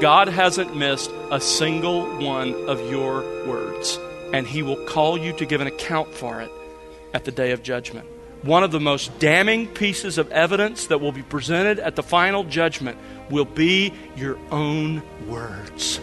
God hasn't missed a single one of your words, and He will call you to give an account for it at the day of judgment. One of the most damning pieces of evidence that will be presented at the final judgment will be your own words.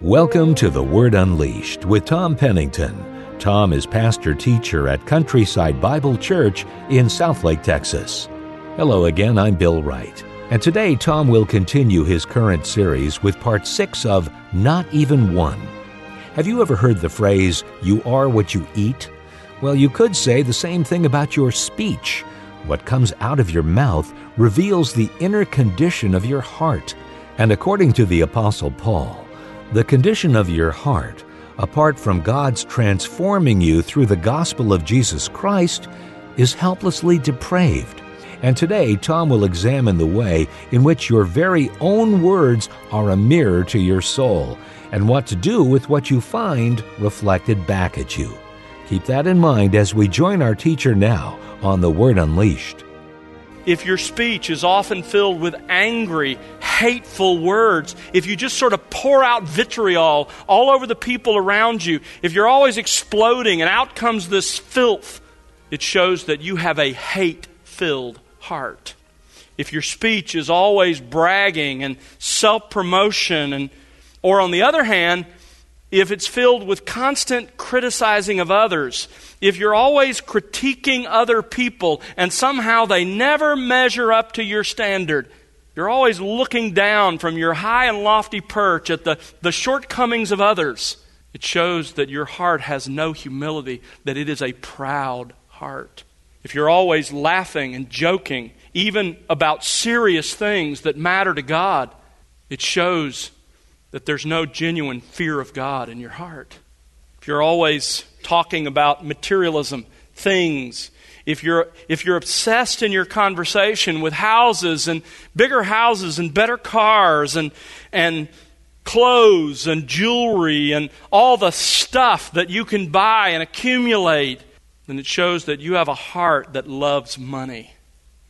Welcome to The Word Unleashed with Tom Pennington. Tom is pastor teacher at Countryside Bible Church in Southlake, Texas. Hello again, I'm Bill Wright. And today, Tom will continue his current series with part six of Not Even One. Have you ever heard the phrase, you are what you eat? Well, you could say the same thing about your speech. What comes out of your mouth reveals the inner condition of your heart. And according to the Apostle Paul, the condition of your heart, apart from God's transforming you through the gospel of Jesus Christ, is helplessly depraved. And today, Tom will examine the way in which your very own words are a mirror to your soul, and what to do with what you find reflected back at you. Keep that in mind as we join our teacher now on The Word Unleashed if your speech is often filled with angry, hateful words, if you just sort of pour out vitriol all over the people around you, if you're always exploding and out comes this filth, it shows that you have a hate filled heart. If your speech is always bragging and self promotion, and, or on the other hand, if it's filled with constant criticizing of others, if you're always critiquing other people and somehow they never measure up to your standard, you're always looking down from your high and lofty perch at the, the shortcomings of others, it shows that your heart has no humility, that it is a proud heart. If you're always laughing and joking, even about serious things that matter to God, it shows that there's no genuine fear of God in your heart. If you're always talking about materialism, things, if you're, if you're obsessed in your conversation with houses and bigger houses and better cars and, and clothes and jewelry and all the stuff that you can buy and accumulate, then it shows that you have a heart that loves money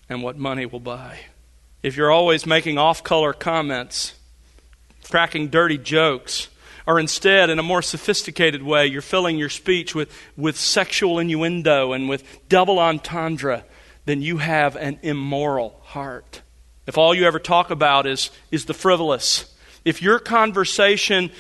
and what money will buy. If you're always making off color comments, cracking dirty jokes, or instead, in a more sophisticated way, you're filling your speech with, with sexual innuendo and with double entendre, then you have an immoral heart. If all you ever talk about is, is the frivolous, if your conversation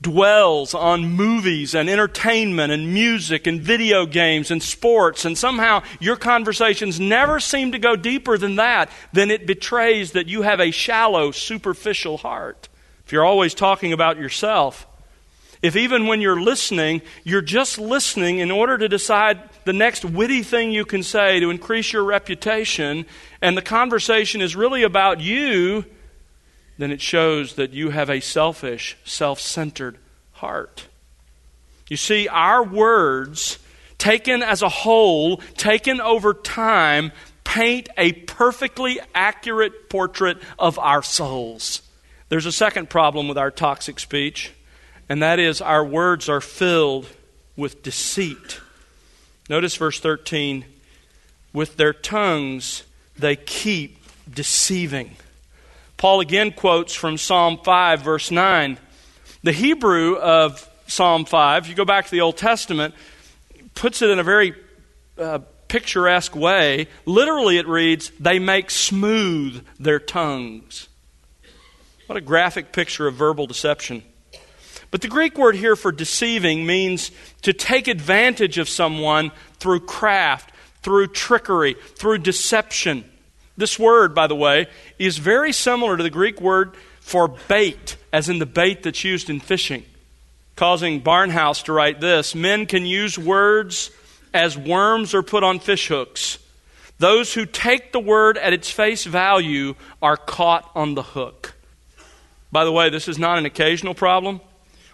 dwells on movies and entertainment and music and video games and sports, and somehow your conversations never seem to go deeper than that, then it betrays that you have a shallow, superficial heart if you're always talking about yourself, if even when you're listening, you're just listening in order to decide the next witty thing you can say to increase your reputation, and the conversation is really about you, then it shows that you have a selfish, self centered heart. You see, our words, taken as a whole, taken over time, paint a perfectly accurate portrait of our souls. There's a second problem with our toxic speech, and that is our words are filled with deceit. Notice verse 13 with their tongues they keep deceiving. Paul again quotes from Psalm 5, verse 9. The Hebrew of Psalm 5, if you go back to the Old Testament, puts it in a very uh, picturesque way. Literally, it reads, They make smooth their tongues. What a graphic picture of verbal deception. But the Greek word here for deceiving means to take advantage of someone through craft, through trickery, through deception. This word, by the way, is very similar to the Greek word for bait, as in the bait that's used in fishing. Causing Barnhouse to write this Men can use words as worms are put on fishhooks. Those who take the word at its face value are caught on the hook. By the way, this is not an occasional problem.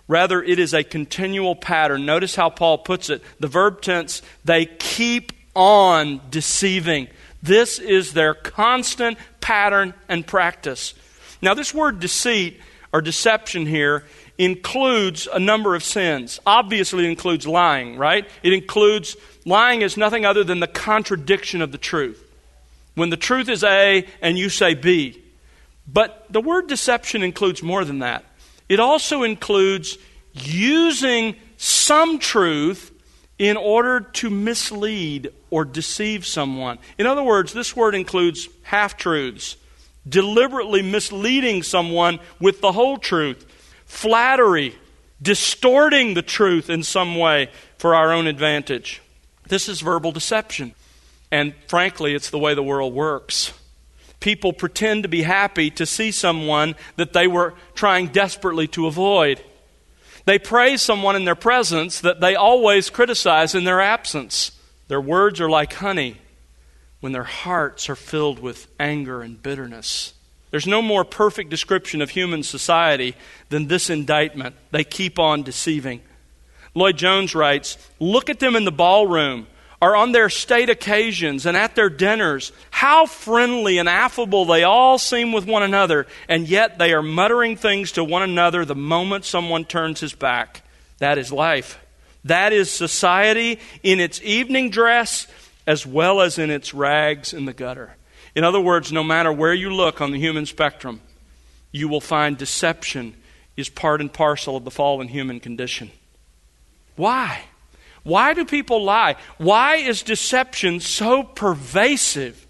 Rather, it is a continual pattern. Notice how Paul puts it. The verb tense, they keep on deceiving. This is their constant pattern and practice. Now, this word deceit or deception here includes a number of sins. Obviously, includes lying, right? It includes lying is nothing other than the contradiction of the truth. When the truth is A and you say B. But the word deception includes more than that. It also includes using some truth in order to mislead or deceive someone. In other words, this word includes half truths, deliberately misleading someone with the whole truth, flattery, distorting the truth in some way for our own advantage. This is verbal deception. And frankly, it's the way the world works. People pretend to be happy to see someone that they were trying desperately to avoid. They praise someone in their presence that they always criticize in their absence. Their words are like honey when their hearts are filled with anger and bitterness. There's no more perfect description of human society than this indictment. They keep on deceiving. Lloyd Jones writes Look at them in the ballroom or on their state occasions and at their dinners, how friendly and affable they all seem with one another, and yet they are muttering things to one another the moment someone turns his back. That is life. That is society in its evening dress as well as in its rags in the gutter. In other words, no matter where you look on the human spectrum, you will find deception is part and parcel of the fallen human condition. Why? Why do people lie? Why is deception so pervasive?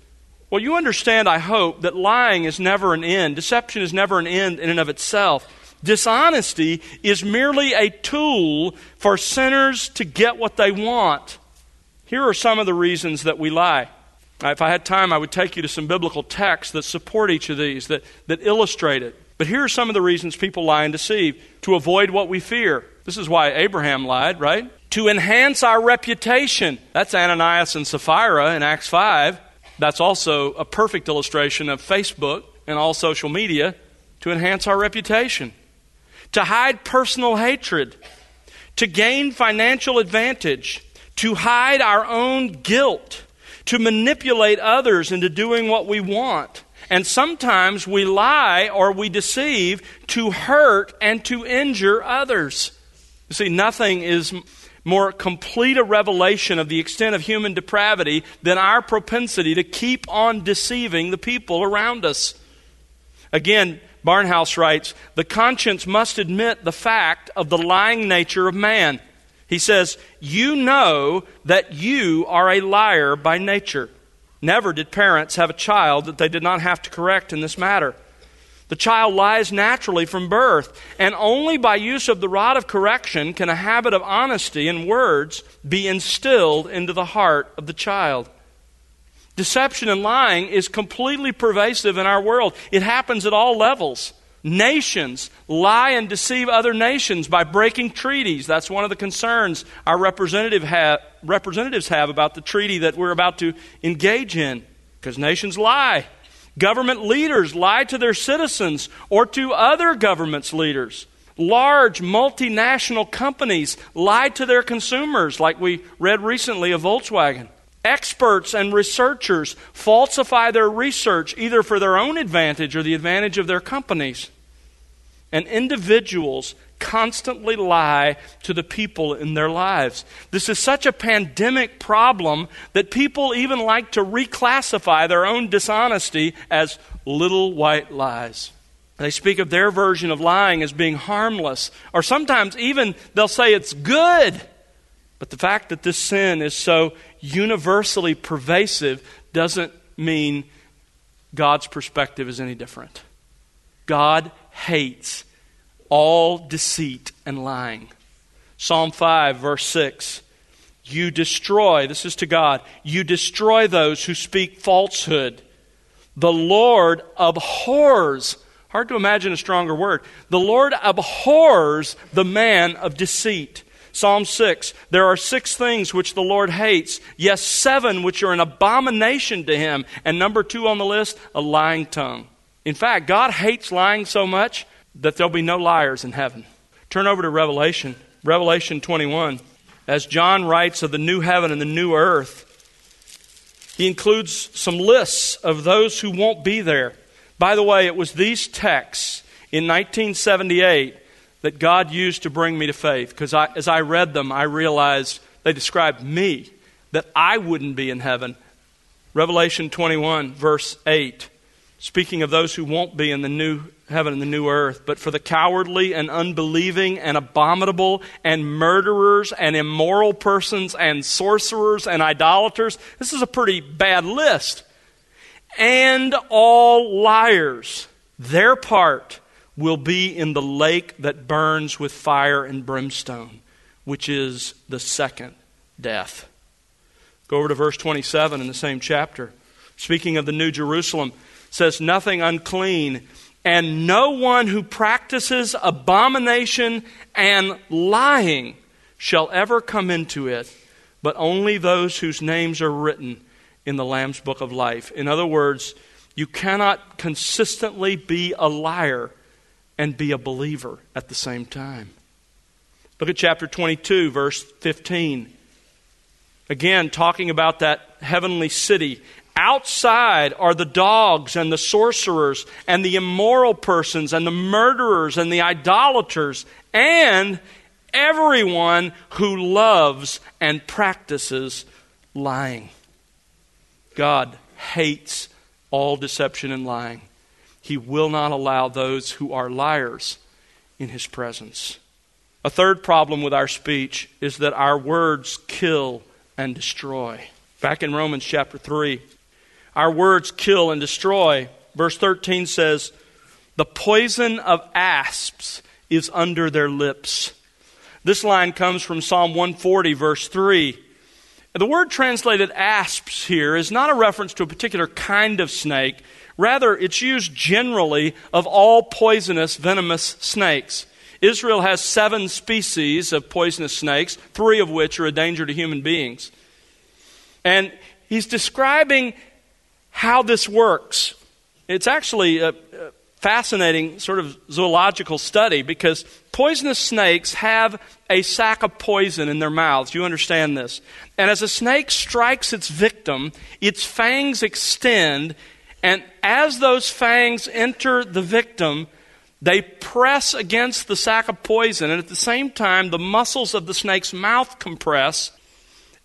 Well, you understand, I hope, that lying is never an end. Deception is never an end in and of itself. Dishonesty is merely a tool for sinners to get what they want. Here are some of the reasons that we lie. If I had time, I would take you to some biblical texts that support each of these, that, that illustrate it. But here are some of the reasons people lie and deceive to avoid what we fear. This is why Abraham lied, right? To enhance our reputation. That's Ananias and Sapphira in Acts 5. That's also a perfect illustration of Facebook and all social media to enhance our reputation, to hide personal hatred, to gain financial advantage, to hide our own guilt, to manipulate others into doing what we want. And sometimes we lie or we deceive to hurt and to injure others. You see, nothing is more complete a revelation of the extent of human depravity than our propensity to keep on deceiving the people around us. Again, Barnhouse writes The conscience must admit the fact of the lying nature of man. He says, You know that you are a liar by nature. Never did parents have a child that they did not have to correct in this matter. The child lies naturally from birth, and only by use of the rod of correction can a habit of honesty in words be instilled into the heart of the child. Deception and lying is completely pervasive in our world. It happens at all levels. Nations lie and deceive other nations by breaking treaties. That's one of the concerns our representative ha- representatives have about the treaty that we're about to engage in, because nations lie. Government leaders lie to their citizens or to other government's leaders. Large multinational companies lie to their consumers, like we read recently of Volkswagen. Experts and researchers falsify their research either for their own advantage or the advantage of their companies. And individuals constantly lie to the people in their lives. This is such a pandemic problem that people even like to reclassify their own dishonesty as little white lies. They speak of their version of lying as being harmless, or sometimes even they'll say it's good. But the fact that this sin is so universally pervasive doesn't mean God's perspective is any different. God hates all deceit and lying. Psalm 5, verse 6. You destroy, this is to God, you destroy those who speak falsehood. The Lord abhors, hard to imagine a stronger word. The Lord abhors the man of deceit. Psalm 6 There are six things which the Lord hates, yes, seven which are an abomination to him. And number two on the list, a lying tongue. In fact, God hates lying so much that there'll be no liars in heaven. Turn over to Revelation, Revelation 21. As John writes of the new heaven and the new earth, he includes some lists of those who won't be there. By the way, it was these texts in 1978 that God used to bring me to faith. Because as I read them, I realized they described me, that I wouldn't be in heaven. Revelation 21, verse 8, speaking of those who won't be in the new heaven and the new earth, but for the cowardly and unbelieving and abominable and murderers and immoral persons and sorcerers and idolaters. This is a pretty bad list. And all liars. Their part will be in the lake that burns with fire and brimstone, which is the second death. Go over to verse 27 in the same chapter. Speaking of the New Jerusalem, says, Nothing unclean, and no one who practices abomination and lying shall ever come into it, but only those whose names are written in the Lamb's book of life. In other words, you cannot consistently be a liar and be a believer at the same time. Look at chapter 22, verse 15. Again, talking about that heavenly city. Outside are the dogs and the sorcerers and the immoral persons and the murderers and the idolaters and everyone who loves and practices lying. God hates all deception and lying. He will not allow those who are liars in his presence. A third problem with our speech is that our words kill and destroy. Back in Romans chapter 3, our words kill and destroy. Verse 13 says, The poison of asps is under their lips. This line comes from Psalm 140, verse 3. The word translated asps here is not a reference to a particular kind of snake, Rather, it's used generally of all poisonous, venomous snakes. Israel has seven species of poisonous snakes, three of which are a danger to human beings. And he's describing how this works. It's actually a, fascinating sort of zoological study because poisonous snakes have a sac of poison in their mouths. You understand this. And as a snake strikes its victim, its fangs extend and as those fangs enter the victim, they press against the sac of poison, and at the same time, the muscles of the snake's mouth compress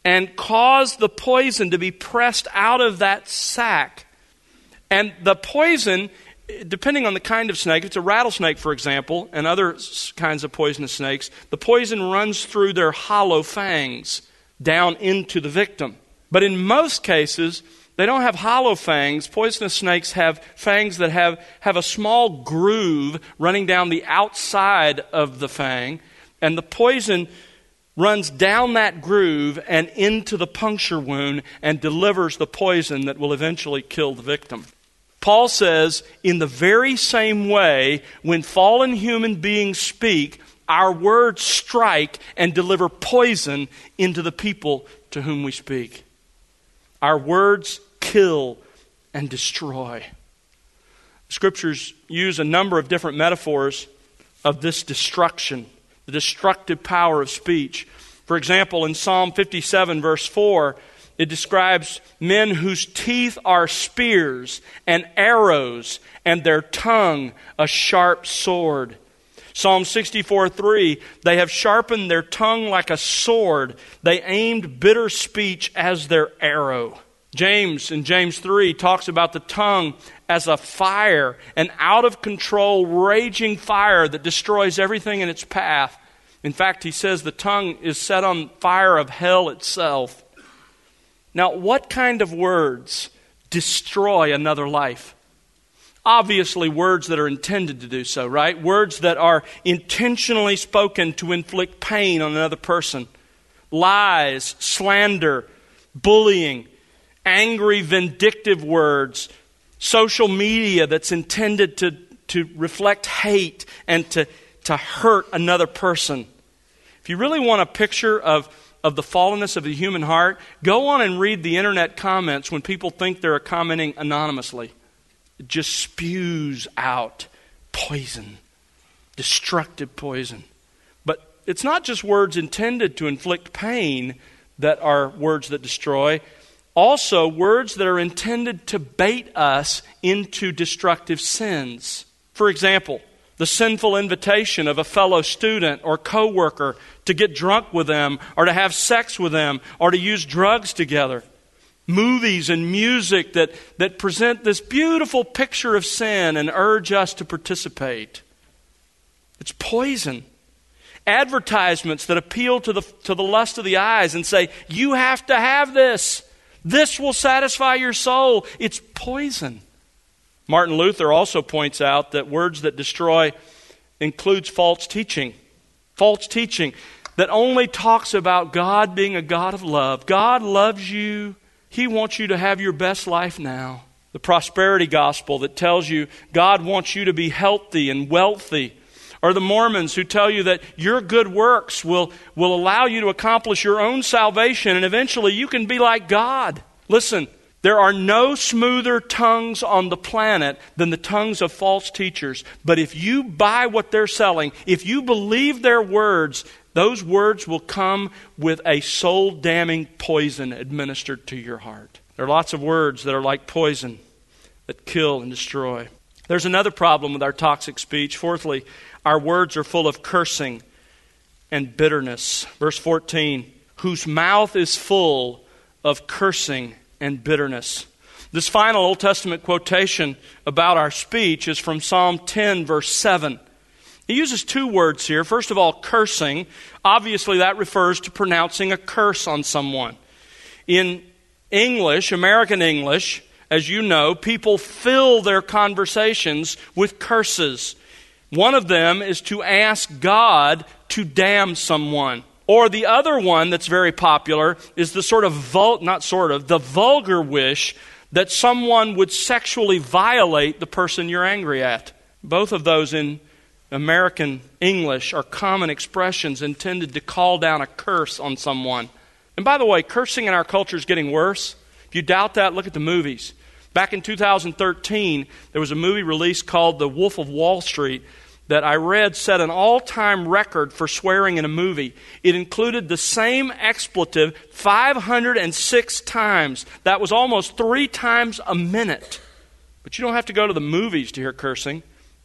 and cause the poison to be pressed out of that sac. And the poison, depending on the kind of snake, if it's a rattlesnake, for example, and other kinds of poisonous snakes, the poison runs through their hollow fangs down into the victim. But in most cases, they don't have hollow fangs. Poisonous snakes have fangs that have, have a small groove running down the outside of the fang, and the poison runs down that groove and into the puncture wound and delivers the poison that will eventually kill the victim. Paul says, in the very same way, when fallen human beings speak, our words strike and deliver poison into the people to whom we speak. Our words kill and destroy. Scriptures use a number of different metaphors of this destruction, the destructive power of speech. For example, in Psalm 57, verse 4, it describes men whose teeth are spears and arrows, and their tongue a sharp sword. Psalm 64 3, they have sharpened their tongue like a sword. They aimed bitter speech as their arrow. James in James 3 talks about the tongue as a fire, an out of control, raging fire that destroys everything in its path. In fact, he says the tongue is set on fire of hell itself. Now, what kind of words destroy another life? Obviously, words that are intended to do so, right? Words that are intentionally spoken to inflict pain on another person. Lies, slander, bullying, angry, vindictive words, social media that's intended to, to reflect hate and to, to hurt another person. If you really want a picture of, of the fallenness of the human heart, go on and read the internet comments when people think they're commenting anonymously. It just spews out poison, destructive poison. But it's not just words intended to inflict pain that are words that destroy also words that are intended to bait us into destructive sins. For example, the sinful invitation of a fellow student or coworker to get drunk with them or to have sex with them or to use drugs together. Movies and music that, that present this beautiful picture of sin and urge us to participate. It's poison. Advertisements that appeal to the, to the lust of the eyes and say, You have to have this. This will satisfy your soul. It's poison. Martin Luther also points out that words that destroy includes false teaching. False teaching that only talks about God being a God of love. God loves you. He wants you to have your best life now. The prosperity gospel that tells you God wants you to be healthy and wealthy. Or the Mormons who tell you that your good works will, will allow you to accomplish your own salvation and eventually you can be like God. Listen, there are no smoother tongues on the planet than the tongues of false teachers. But if you buy what they're selling, if you believe their words, those words will come with a soul damning poison administered to your heart. There are lots of words that are like poison that kill and destroy. There's another problem with our toxic speech. Fourthly, our words are full of cursing and bitterness. Verse 14, whose mouth is full of cursing and bitterness. This final Old Testament quotation about our speech is from Psalm 10, verse 7. He uses two words here. First of all, cursing. Obviously, that refers to pronouncing a curse on someone. In English, American English, as you know, people fill their conversations with curses. One of them is to ask God to damn someone. Or the other one that's very popular is the sort of, vul- not sort of, the vulgar wish that someone would sexually violate the person you're angry at. Both of those in American English are common expressions intended to call down a curse on someone. And by the way, cursing in our culture is getting worse. You doubt that, look at the movies. Back in 2013, there was a movie released called The Wolf of Wall Street that I read set an all time record for swearing in a movie. It included the same expletive 506 times. That was almost three times a minute. But you don't have to go to the movies to hear cursing.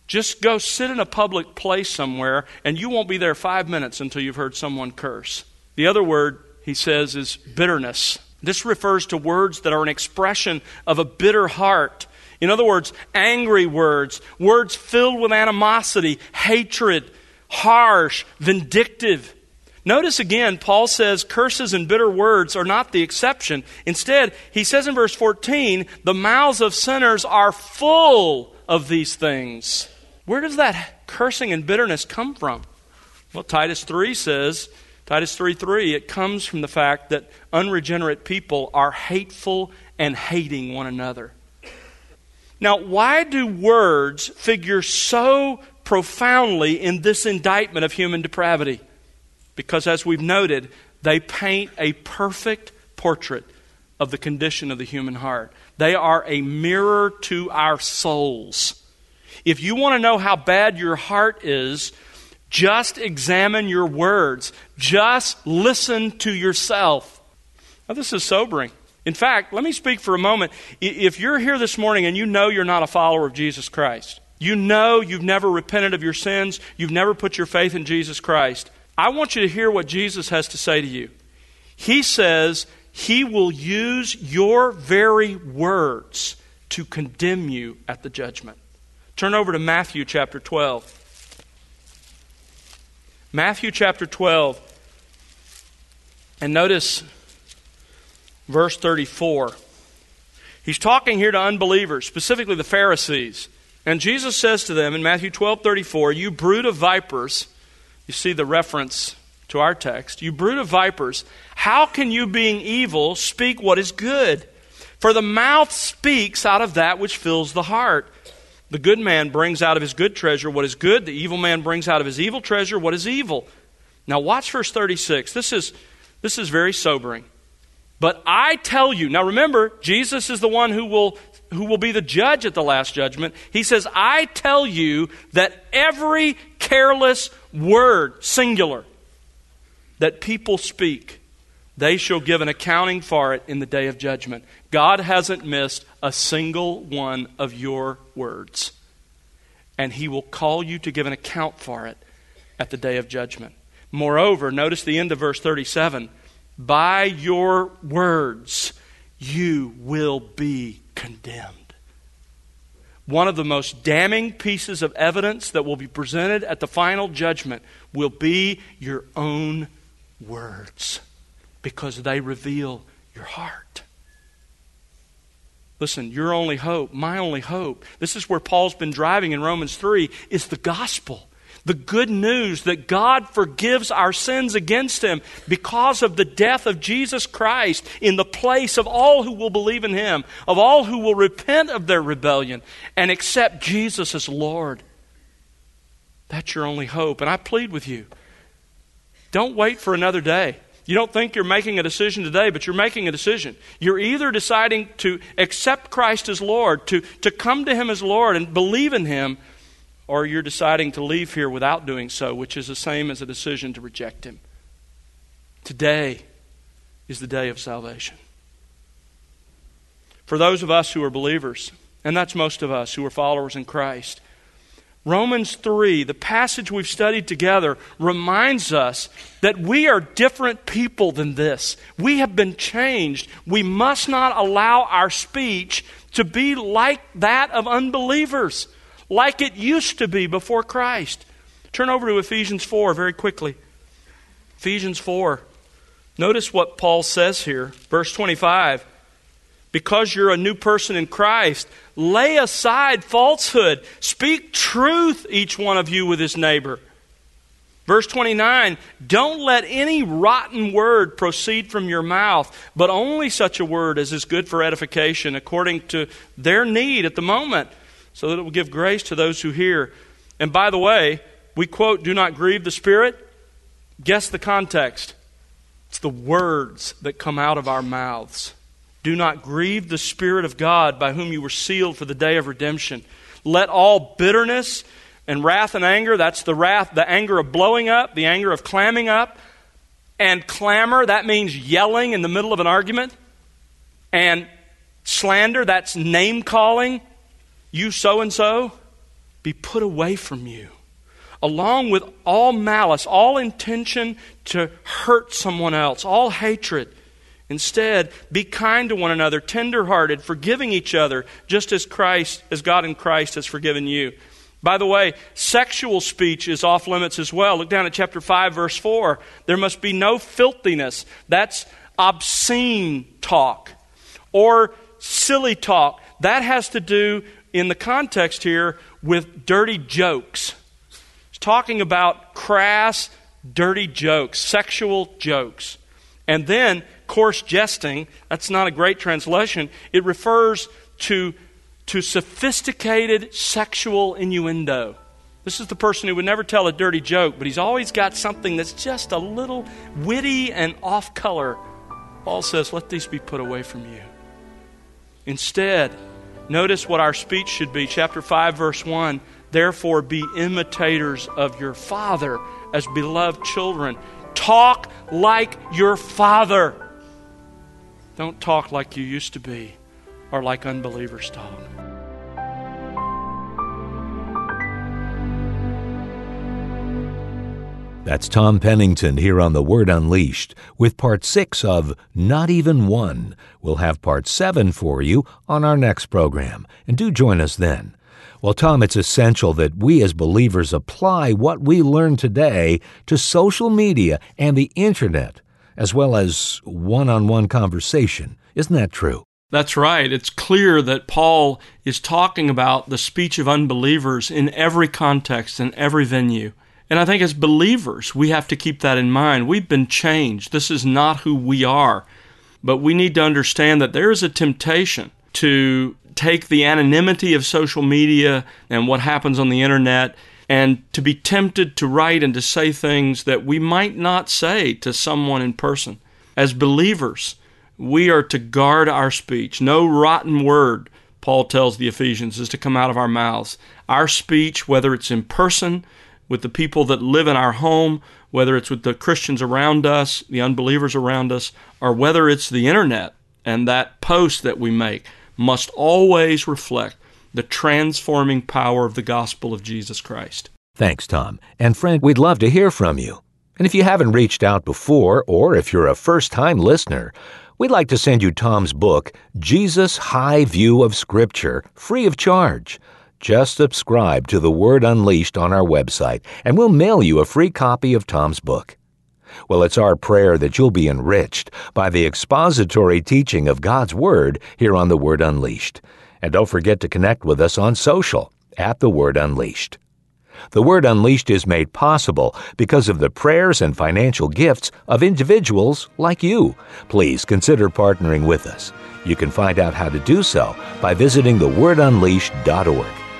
Just go sit in a public place somewhere, and you won't be there five minutes until you've heard someone curse. The other word, he says, is bitterness. This refers to words that are an expression of a bitter heart in other words, angry words, words filled with animosity, hatred, harsh, vindictive. Notice again, Paul says curses and bitter words are not the exception. Instead, he says in verse 14, the mouths of sinners are full of these things. Where does that cursing and bitterness come from? Well, Titus 3 says, Titus 3 3, it comes from the fact that unregenerate people are hateful and hating one another. Now, why do words figure so profoundly in this indictment of human depravity? Because, as we've noted, they paint a perfect portrait of the condition of the human heart. They are a mirror to our souls. If you want to know how bad your heart is, just examine your words. Just listen to yourself. Now, this is sobering. In fact, let me speak for a moment. If you're here this morning and you know you're not a follower of Jesus Christ, you know you've never repented of your sins, you've never put your faith in Jesus Christ, I want you to hear what Jesus has to say to you. He says he will use your very words to condemn you at the judgment. Turn over to Matthew chapter 12. Matthew chapter 12. And notice verse 34. He's talking here to unbelievers, specifically the Pharisees. And Jesus says to them in Matthew 12 34, You brood of vipers, you see the reference to our text, you brood of vipers, how can you, being evil, speak what is good? For the mouth speaks out of that which fills the heart. The good man brings out of his good treasure what is good, the evil man brings out of his evil treasure what is evil. Now, watch verse 36. This is, this is very sobering. But I tell you, now remember, Jesus is the one who will, who will be the judge at the last judgment. He says, I tell you that every careless word, singular, that people speak, they shall give an accounting for it in the day of judgment. God hasn't missed a single one of your words. and he will call you to give an account for it at the day of judgment. Moreover, notice the end of verse 37 by your words you will be condemned. One of the most damning pieces of evidence that will be presented at the final judgment will be your own words because they reveal your heart. Listen, your only hope, my only hope, this is where Paul's been driving in Romans 3, is the gospel. The good news that God forgives our sins against Him because of the death of Jesus Christ in the place of all who will believe in Him, of all who will repent of their rebellion and accept Jesus as Lord. That's your only hope. And I plead with you don't wait for another day. You don't think you're making a decision today, but you're making a decision. You're either deciding to accept Christ as Lord, to, to come to Him as Lord and believe in Him, or you're deciding to leave here without doing so, which is the same as a decision to reject Him. Today is the day of salvation. For those of us who are believers, and that's most of us who are followers in Christ, Romans 3, the passage we've studied together, reminds us that we are different people than this. We have been changed. We must not allow our speech to be like that of unbelievers like it used to be before Christ. Turn over to Ephesians 4 very quickly. Ephesians 4. Notice what Paul says here, verse 25. Because you're a new person in Christ, lay aside falsehood. Speak truth, each one of you, with his neighbor. Verse 29 Don't let any rotten word proceed from your mouth, but only such a word as is good for edification according to their need at the moment so that it will give grace to those who hear. And by the way, we quote, Do not grieve the Spirit. Guess the context. It's the words that come out of our mouths. Do not grieve the Spirit of God by whom you were sealed for the day of redemption. Let all bitterness and wrath and anger, that's the wrath, the anger of blowing up, the anger of clamming up, and clamor, that means yelling in the middle of an argument, and slander, that's name calling, you so and so, be put away from you, along with all malice, all intention to hurt someone else, all hatred. Instead, be kind to one another, tenderhearted, forgiving each other, just as Christ, as God in Christ has forgiven you. By the way, sexual speech is off limits as well. Look down at chapter 5, verse 4. There must be no filthiness. That's obscene talk or silly talk. That has to do in the context here with dirty jokes. He's talking about crass, dirty jokes, sexual jokes. And then coarse jesting, that's not a great translation. It refers to, to sophisticated sexual innuendo. This is the person who would never tell a dirty joke, but he's always got something that's just a little witty and off color. Paul says, Let these be put away from you. Instead, Notice what our speech should be. Chapter 5, verse 1 Therefore, be imitators of your Father as beloved children. Talk like your Father. Don't talk like you used to be or like unbelievers talk. That's Tom Pennington here on The Word Unleashed with part six of Not Even One. We'll have part seven for you on our next program, and do join us then. Well, Tom, it's essential that we as believers apply what we learn today to social media and the internet, as well as one on one conversation. Isn't that true? That's right. It's clear that Paul is talking about the speech of unbelievers in every context and every venue. And I think as believers, we have to keep that in mind. We've been changed. This is not who we are. But we need to understand that there is a temptation to take the anonymity of social media and what happens on the internet and to be tempted to write and to say things that we might not say to someone in person. As believers, we are to guard our speech. No rotten word, Paul tells the Ephesians, is to come out of our mouths. Our speech, whether it's in person, with the people that live in our home, whether it's with the Christians around us, the unbelievers around us, or whether it's the internet and that post that we make, must always reflect the transforming power of the gospel of Jesus Christ. Thanks, Tom. And friend, we'd love to hear from you. And if you haven't reached out before, or if you're a first time listener, we'd like to send you Tom's book, Jesus High View of Scripture, free of charge. Just subscribe to The Word Unleashed on our website, and we'll mail you a free copy of Tom's book. Well, it's our prayer that you'll be enriched by the expository teaching of God's Word here on The Word Unleashed. And don't forget to connect with us on social at The Word Unleashed. The Word Unleashed is made possible because of the prayers and financial gifts of individuals like you. Please consider partnering with us. You can find out how to do so by visiting thewordunleashed.org.